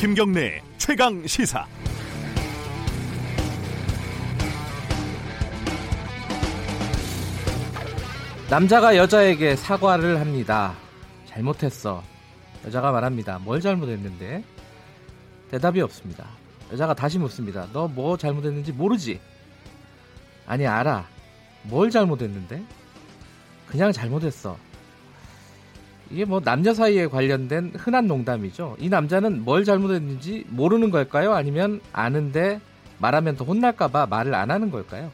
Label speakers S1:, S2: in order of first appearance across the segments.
S1: 김경래 최강 시사.
S2: 남자가 여자에게 사과를 합니다. 잘못했어. 여자가 말합니다. 뭘 잘못했는데? 대답이 없습니다. 여자가 다시 묻습니다. 너 뭐 잘못했는지 모르지? 아니, 알아. 뭘 잘못했는데? 그냥 잘못했어. 이게 뭐 남녀 사이에 관련된 흔한 농담이죠. 이 남자는 뭘 잘못했는지 모르는 걸까요? 아니면 아는데 말하면 더 혼날까봐 말을 안 하는 걸까요?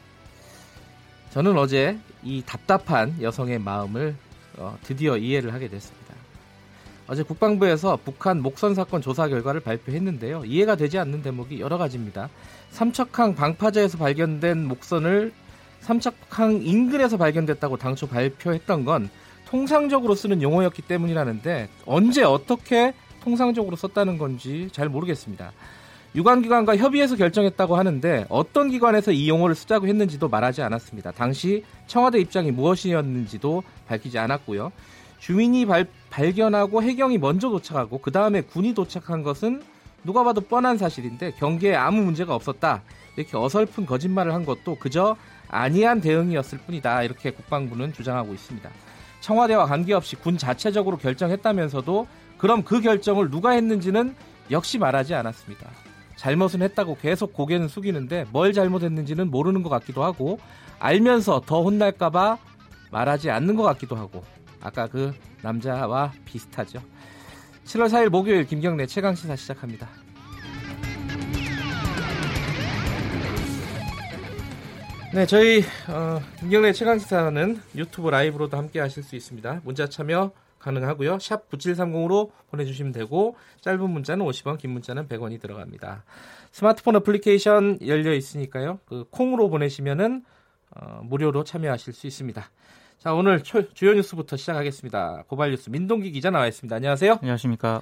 S2: 저는 어제 이 답답한 여성의 마음을 어, 드디어 이해를 하게 됐습니다. 어제 국방부에서 북한 목선 사건 조사 결과를 발표했는데요. 이해가 되지 않는 대목이 여러 가지입니다. 삼척항 방파제에서 발견된 목선을 삼척항 인근에서 발견됐다고 당초 발표했던 건 통상적으로 쓰는 용어였기 때문이라는데 언제 어떻게 통상적으로 썼다는 건지 잘 모르겠습니다. 유관기관과 협의해서 결정했다고 하는데 어떤 기관에서 이 용어를 쓰자고 했는지도 말하지 않았습니다. 당시 청와대 입장이 무엇이었는지도 밝히지 않았고요. 주민이 발, 발견하고 해경이 먼저 도착하고 그 다음에 군이 도착한 것은 누가 봐도 뻔한 사실인데 경계에 아무 문제가 없었다. 이렇게 어설픈 거짓말을 한 것도 그저 안이한 대응이었을 뿐이다. 이렇게 국방부는 주장하고 있습니다. 청와대와 관계없이 군 자체적으로 결정했다면서도 그럼 그 결정을 누가 했는지는 역시 말하지 않았습니다. 잘못은 했다고 계속 고개는 숙이는데 뭘 잘못했는지는 모르는 것 같기도 하고 알면서 더 혼날까봐 말하지 않는 것 같기도 하고 아까 그 남자와 비슷하죠. 7월 4일 목요일 김경래 최강시사 시작합니다. 네, 저희 어, 김경래 최강 시사는 유튜브 라이브로도 함께 하실 수 있습니다. 문자 참여 가능하고요. 샵 9730으로 보내주시면 되고 짧은 문자는 50원, 긴 문자는 100원이 들어갑니다. 스마트폰 어플리케이션 열려 있으니까요. 그 콩으로 보내시면은 어, 무료로 참여하실 수 있습니다. 자, 오늘 주요 뉴스부터 시작하겠습니다. 고발 뉴스 민동기 기자 나와 있습니다. 안녕하세요.
S3: 안녕하십니까.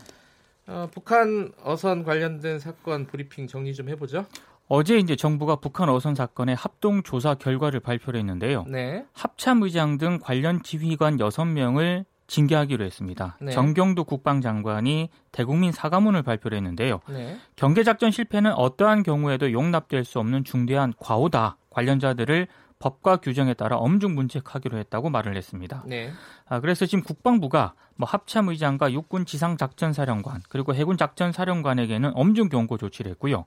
S2: 어, 북한 어선 관련된 사건 브리핑 정리 좀 해보죠.
S3: 어제 이제 정부가 북한 어선 사건의 합동 조사 결과를 발표를 했는데요. 네. 합참 의장 등 관련 지휘관 6명을 징계하기로 했습니다. 네. 정경도 국방장관이 대국민 사과문을 발표를 했는데요. 네. 경계작전 실패는 어떠한 경우에도 용납될 수 없는 중대한 과오다. 관련자들을 법과 규정에 따라 엄중 문책하기로 했다고 말을 했습니다. 네. 아, 그래서 지금 국방부가 뭐 합참 의장과 육군 지상 작전 사령관 그리고 해군 작전 사령관에게는 엄중 경고 조치를 했고요.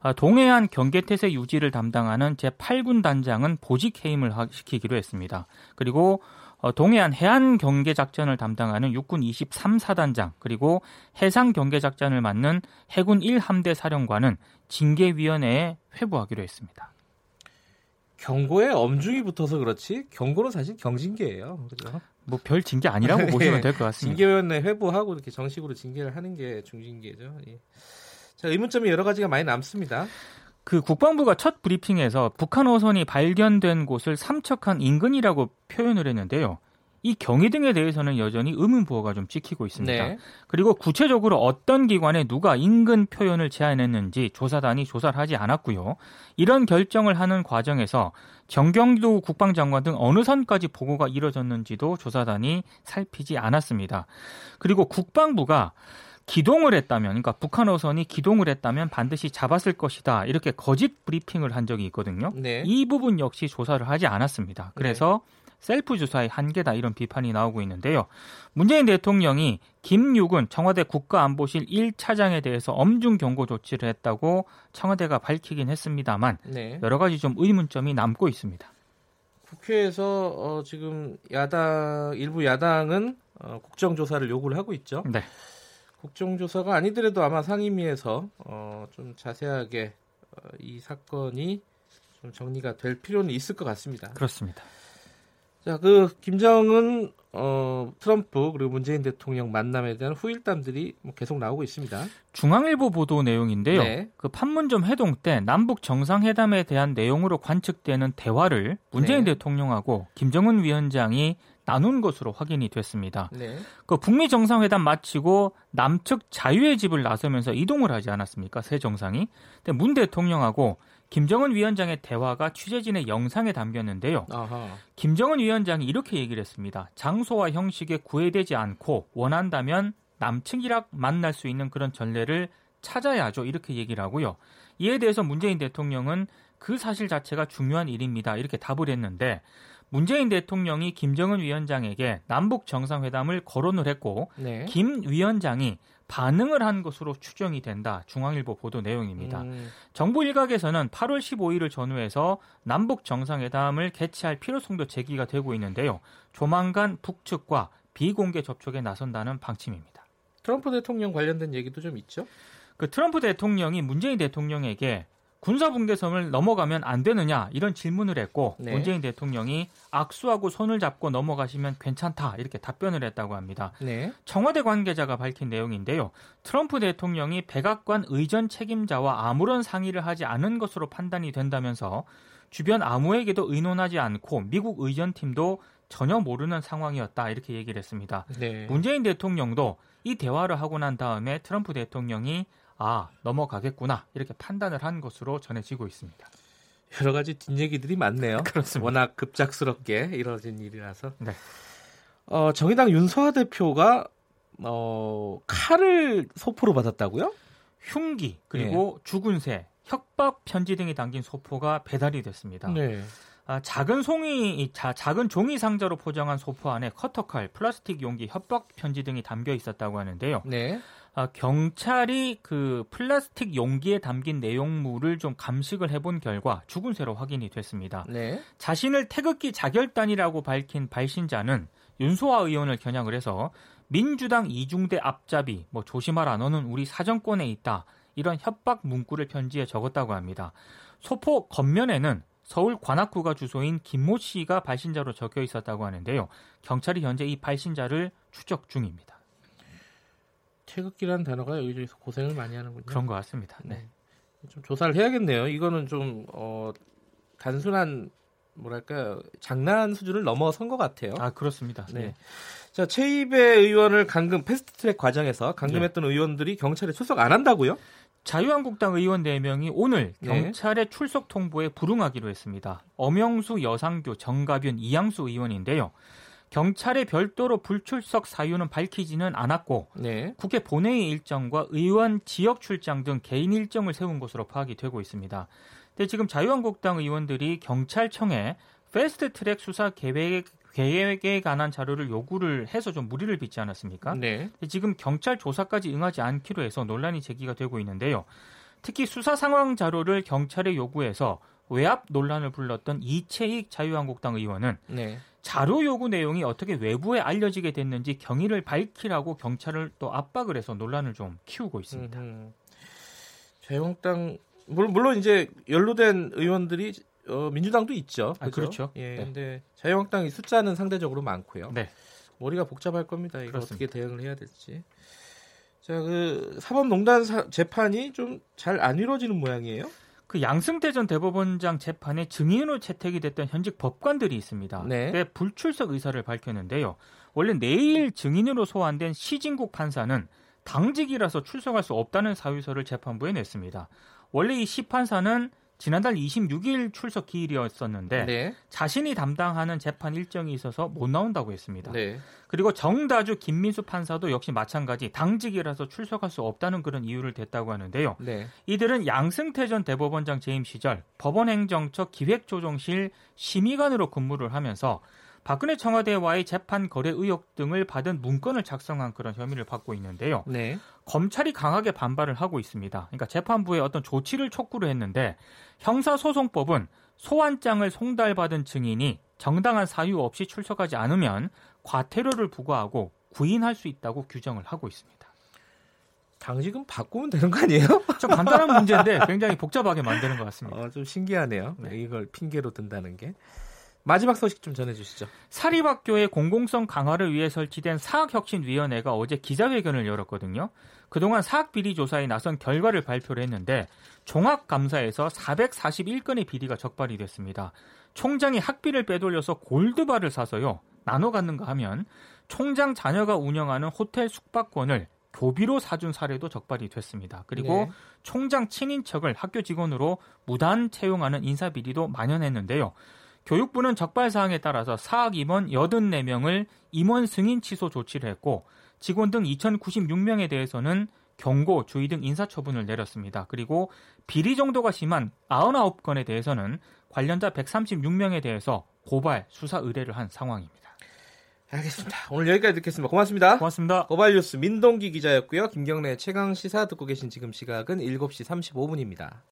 S3: 아, 동해안 경계태세 유지를 담당하는 제 8군 단장은 보직 해임을 시키기로 했습니다. 그리고 어, 동해안 해안 경계 작전을 담당하는 육군 23사단장 그리고 해상 경계 작전을 맡는 해군 1함대 사령관은 징계위원회에 회부하기로 했습니다.
S2: 경고에 엄중히 붙어서 그렇지 경고는 사실 경징계예요. 그죠?
S3: 뭐 별 징계 아니라고 네. 보시면 될 것 같습니다.
S2: 징계위원회 회부하고 이렇게 정식으로 징계를 하는 게 중징계죠. 예. 자 의문점이 여러 가지가 많이 남습니다.
S3: 그 국방부가 첫 브리핑에서 북한 어선이 발견된 곳을 삼척한 인근이라고 표현을 했는데요. 이 경위 등에 대해서는 여전히 의문 부호가 좀 찍히고 있습니다. 네. 그리고 구체적으로 어떤 기관에 누가 인근 표현을 제안했는지 조사단이 조사를 하지 않았고요. 이런 결정을 하는 과정에서 정경도 국방장관 등 어느 선까지 보고가 이뤄졌는지도 조사단이 살피지 않았습니다. 그리고 국방부가 기동을 했다면, 그러니까 북한 어선이 기동을 했다면 반드시 잡았을 것이다. 이렇게 거짓 브리핑을 한 적이 있거든요. 네. 이 부분 역시 조사를 하지 않았습니다. 그래서 네. 셀프 주사의 한계다 이런 비판이 나오고 있는데요. 문재인 대통령이 김육은 청와대 국가안보실 1차장에 대해서 엄중 경고 조치를 했다고 청와대가 밝히긴 했습니다만 네. 여러 가지 좀 의문점이 남고 있습니다.
S2: 국회에서 어, 지금 야당 일부 야당은 어, 국정조사를 요구를 하고 있죠. 네. 국정조사가 아니더라도 아마 상임위에서 어, 좀 자세하게 어, 이 사건이 좀 정리가 될 필요는 있을 것 같습니다.
S3: 그렇습니다.
S2: 자, 그 김정은 어, 트럼프 그리고 문재인 대통령 만남에 대한 후일담들이 뭐 계속 나오고 있습니다.
S3: 중앙일보 보도 내용인데요. 네. 그 판문점 회동 때 남북 정상회담에 대한 내용으로 관측되는 대화를 문재인 네. 대통령하고 김정은 위원장이 나눈 것으로 확인이 됐습니다. 네. 그 북미 정상회담 마치고 남측 자유의 집을 나서면서 이동을 하지 않았습니까? 새 정상이. 근데 문 대통령하고 김정은 위원장의 대화가 취재진의 영상에 담겼는데요. 아하. 김정은 위원장이 이렇게 얘기를 했습니다. 장소와 형식에 구애되지 않고 원한다면 남측이랑 만날 수 있는 그런 전례를 찾아야죠. 이렇게 얘기를 하고요. 이에 대해서 문재인 대통령은 그 사실 자체가 중요한 일입니다. 이렇게 답을 했는데 문재인 대통령이 김정은 위원장에게 남북 정상회담을 거론을 했고 네. 김 위원장이 반응을 한 것으로 추정이 된다. 중앙일보 보도 내용입니다. 음. 정부 일각에서는 8월 15일을 전후해서 남북 정상회담을 개최할 필요성도 제기가 되고 있는데요. 조만간 북측과 비공개 접촉에 나선다는 방침입니다.
S2: 트럼프 대통령 관련된 얘기도 좀 있죠?
S3: 그 트럼프 대통령이 문재인 대통령에게 군사분계선을 넘어가면 안 되느냐 이런 질문을 했고 네. 문재인 대통령이 악수하고 손을 잡고 넘어가시면 괜찮다 이렇게 답변을 했다고 합니다. 네. 청와대 관계자가 밝힌 내용인데요. 트럼프 대통령이 백악관 의전 책임자와 아무런 상의를 하지 않은 것으로 판단이 된다면서 주변 아무에게도 의논하지 않고 미국 의전팀도 전혀 모르는 상황이었다 이렇게 얘기를 했습니다. 네. 문재인 대통령도 이 대화를 하고 난 다음에 트럼프 대통령이 아 넘어가겠구나 이렇게 판단을 한 것으로 전해지고 있습니다.
S2: 여러 가지 뒷얘기들이 많네요. 그렇습니다. 워낙 급작스럽게 이뤄진 일이라서. 네. 어, 정의당 윤소아 대표가 어, 칼을 소포로 받았다고요?
S3: 흉기 그리고 네. 죽은 새, 협박 편지 등이 담긴 소포가 배달이 됐습니다. 네. 아, 작은 송이 자, 작은 종이 상자로 포장한 소포 안에 커터칼, 플라스틱 용기, 협박 편지 등이 담겨 있었다고 하는데요. 네. 아, 경찰이 그 플라스틱 용기에 담긴 내용물을 좀 감식을 해본 결과 죽은 새로 확인이 됐습니다. 네. 자신을 태극기 자결단이라고 밝힌 발신자는 윤소아 의원을 겨냥을 해서 민주당 이중대 앞잡이, 뭐 조심하라 너는 우리 사정권에 있다 이런 협박 문구를 편지에 적었다고 합니다. 소포 겉면에는 서울 관악구가 주소인 김모 씨가 발신자로 적혀 있었다고 하는데요. 경찰이 현재 이 발신자를 추적 중입니다.
S2: 태극기라는 단어가 여기저기서 고생을 많이 하는군요.
S3: 그런 것 같습니다. 네. 네.
S2: 좀 조사를 해야겠네요. 이거는 좀 어, 단순한 뭐랄까 장난 수준을 넘어선 것 같아요.
S3: 아 그렇습니다. 네. 네.
S2: 자 최입의 의원을 감금 패스트트랙 과정에서 감금했던 네. 의원들이 경찰에 출석 안 한다고요?
S3: 자유한국당 의원 4명이 오늘 네. 경찰의 네. 출석 통보에 불응하기로 했습니다. 엄영수, 여상규, 정가변, 이양수 의원인데요. 경찰의 별도로 불출석 사유는 밝히지는 않았고 네. 국회 본회의 일정과 의원 지역 출장 등 개인 일정을 세운 것으로 파악이 되고 있습니다. 근데 지금 자유한국당 의원들이 경찰청에 패스트트랙 수사 계획 계획에 관한 자료를 요구를 해서 좀 무리를 빚지 않았습니까? 네. 지금 경찰 조사까지 응하지 않기로 해서 논란이 제기가 되고 있는데요. 특히 수사 상황 자료를 경찰에 요구해서 외압 논란을 불렀던 이채익 자유한국당 의원은 네. 자료 요구 내용이 어떻게 외부에 알려지게 됐는지 경위를 밝히라고 경찰을 또 압박을 해서 논란을 좀 키우고 있습니다. 음,
S2: 자유한국당 물론 이제 연루된 의원들이 어, 민주당도 있죠.
S3: 아, 그렇죠.
S2: 예, 네. 근데 자유한국당이 숫자는 상대적으로 많고요. 네. 머리가 복잡할 겁니다. 이거 그렇습니다. 어떻게 대응을 해야 될지. 자, 그 사법농단 사, 재판이 좀 잘 안 이루어지는 모양이에요.
S3: 그 양승태 전 대법원장 재판에 증인으로 채택이 됐던 현직 법관들이 있습니다. 네. 불출석 의사를 밝혔는데요. 원래 내일 증인으로 소환된 시진국 판사는 당직이라서 출석할 수 없다는 사유서를 재판부에 냈습니다. 원래 이 시 판사는 지난달 26일 출석 기일이었었는데 네. 자신이 담당하는 재판 일정이 있어서 못 나온다고 했습니다. 네. 그리고 정다주 김민수 판사도 역시 마찬가지 당직이라서 출석할 수 없다는 그런 이유를 댔다고 하는데요. 네. 이들은 양승태 전 대법원장 재임 시절 법원행정처 기획조정실 심의관으로 근무를 하면서 박근혜 청와대와의 재판 거래 의혹 등을 받은 문건을 작성한 그런 혐의를 받고 있는데요. 네. 검찰이 강하게 반발을 하고 있습니다. 그러니까 재판부에 어떤 조치를 촉구를 했는데 형사소송법은 소환장을 송달받은 증인이 정당한 사유 없이 출석하지 않으면 과태료를 부과하고 구인할 수 있다고 규정을 하고 있습니다.
S2: 당직은 바꾸면 되는 거 아니에요?
S3: 좀 간단한 문제인데 굉장히 복잡하게 만드는 것 같습니다.
S2: 어, 좀 신기하네요. 네. 이걸 핑계로 든다는 게. 마지막 소식 좀 전해주시죠.
S3: 사립학교의 공공성 강화를 위해 설치된 사학혁신위원회가 어제 기자회견을 열었거든요. 그동안 사학비리 조사에 나선 결과를 발표를 했는데 종합감사에서 441건의 비리가 적발이 됐습니다. 총장이 학비를 빼돌려서 골드바를 사서요. 나눠 갖는가 하면 총장 자녀가 운영하는 호텔 숙박권을 교비로 사준 사례도 적발이 됐습니다. 그리고 네. 총장 친인척을 학교 직원으로 무단 채용하는 인사비리도 만연했는데요. 교육부는 적발 사항에 따라서 사학 임원 84명을 임원 승인 취소 조치를 했고 직원 등 2096명에 대해서는 경고, 주의 등 인사 처분을 내렸습니다. 그리고 비리 정도가 심한 99건에 대해서는 관련자 136명에 대해서 고발, 수사 의뢰를 한 상황입니다.
S2: 알겠습니다. 오늘 여기까지 듣겠습니다. 고맙습니다.
S3: 고맙습니다.
S2: 고발 뉴스 민동기 기자였고요. 김경래 최강 시사 듣고 계신 지금 시각은 7시 35분입니다.